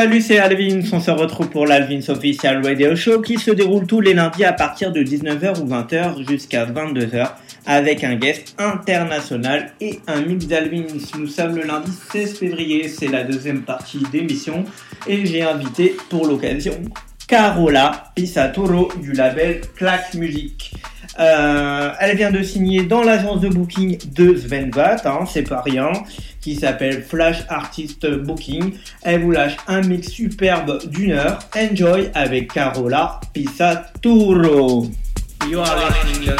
Salut, c'est Alvin. On se retrouve pour l'Alvin's Official Radio Show qui se déroule tous les lundis à partir de 19h ou 20h jusqu'à 22h avec un guest international et un mix d'Alvins. Nous sommes le lundi 16 février, c'est la deuxième partie d'émission et j'ai invité pour l'occasion Carola Pisatoro du label Clack Music. Euh, elle vient de signer dans l'agence de booking de Sven Vath, hein, c'est pas rien, qui s'appelle Flash Artist Booking. Elle vous lâche un mix superbe d'une heure. Enjoy avec Carola Pisaturo. You are listening.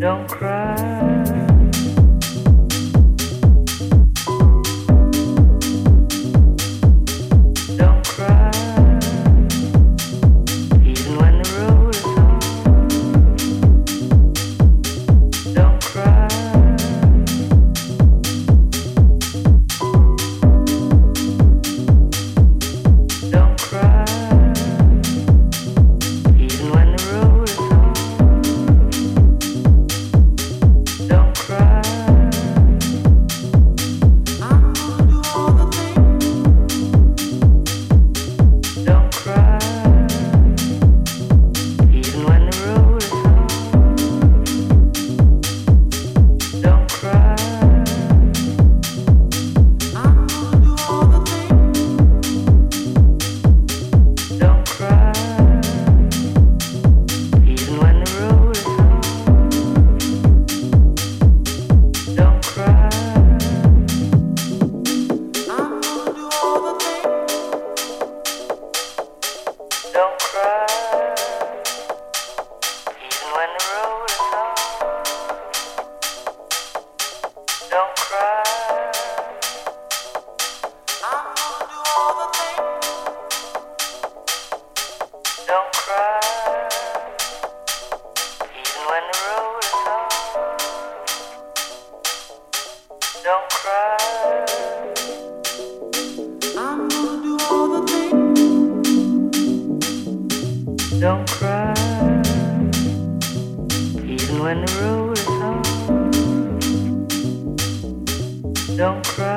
Don't cry. when the road is hard. Don't cry.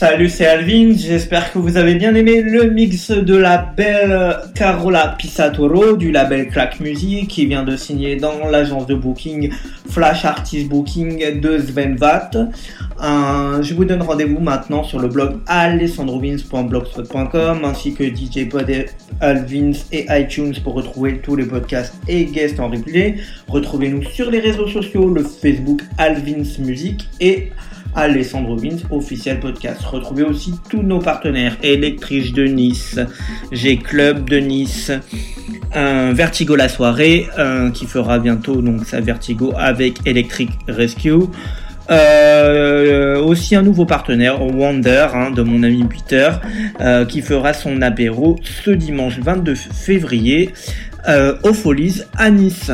Salut, c'est Alvin. J'espère que vous avez bien aimé le mix de la belle Carola Pisatoro du label Crack Music qui vient de signer dans l'agence de booking Flash Artist Booking de Sven Vatt. Euh, je vous donne rendez-vous maintenant sur le blog alessandrovins.blogspot.com ainsi que DJ Pod Alvins et iTunes pour retrouver tous les podcasts et guests en replay. Retrouvez-nous sur les réseaux sociaux, le Facebook Alvins Music et Alessandro Vins, officiel podcast. Retrouvez aussi tous nos partenaires, Electriche de Nice, G Club de Nice, Vertigo la soirée, qui fera bientôt donc sa Vertigo avec Electric Rescue. Euh, aussi un nouveau partenaire, Wonder, hein, de mon ami Peter, euh, qui fera son apéro ce dimanche 22 février euh, aux Folies à Nice.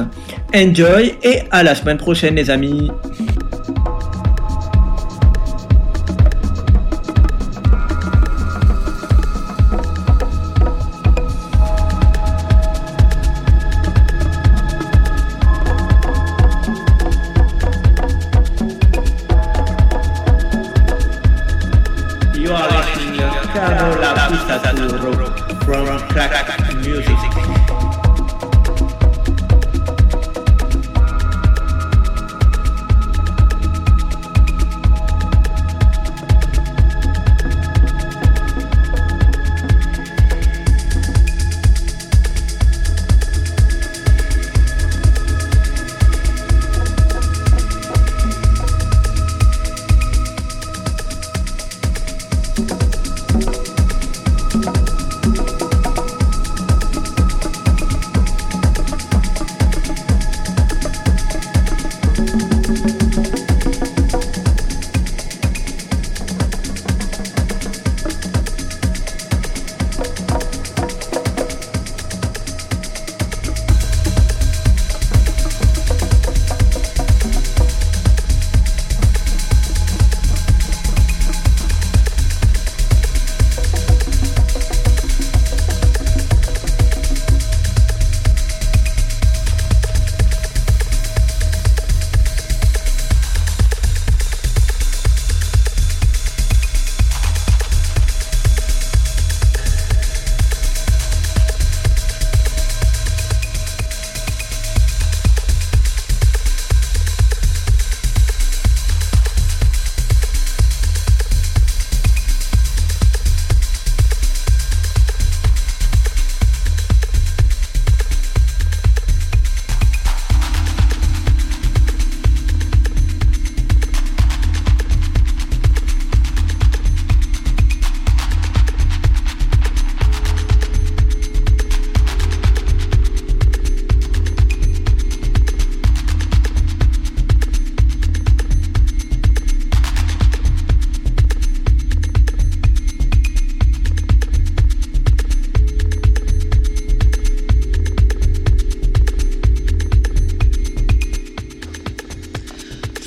Enjoy et à la semaine prochaine les amis.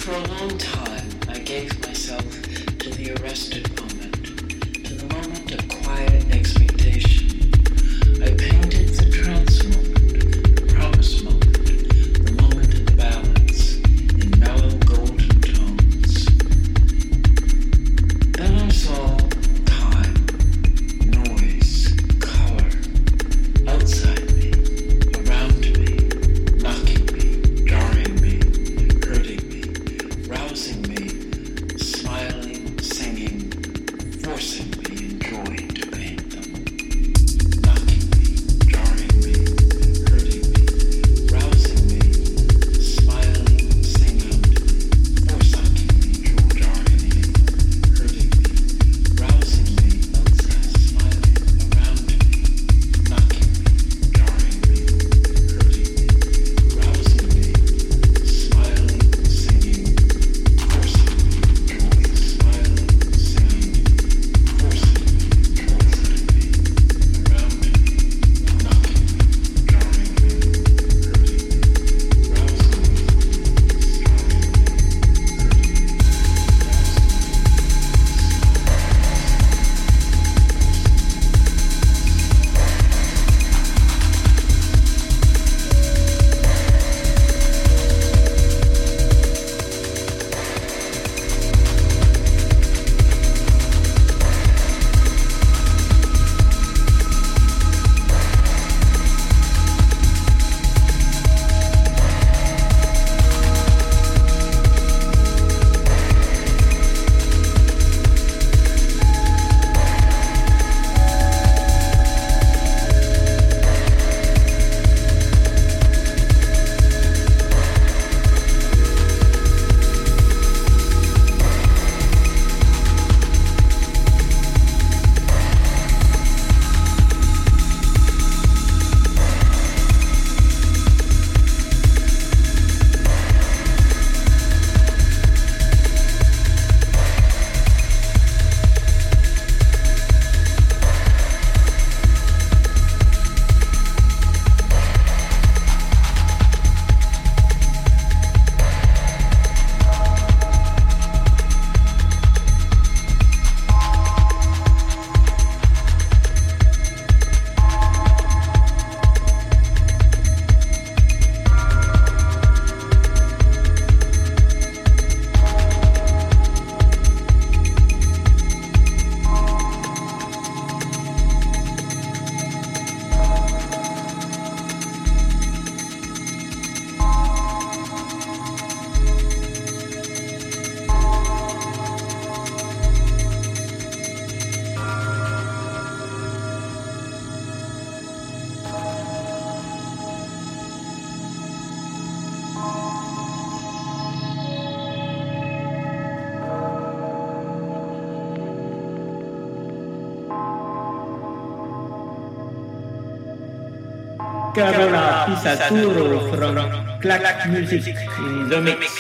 For a long time, I gave myself to the arrested moment, to the moment of quiet expectation. I painted the trans. Carola Pisaturo from Clack Music in the mix.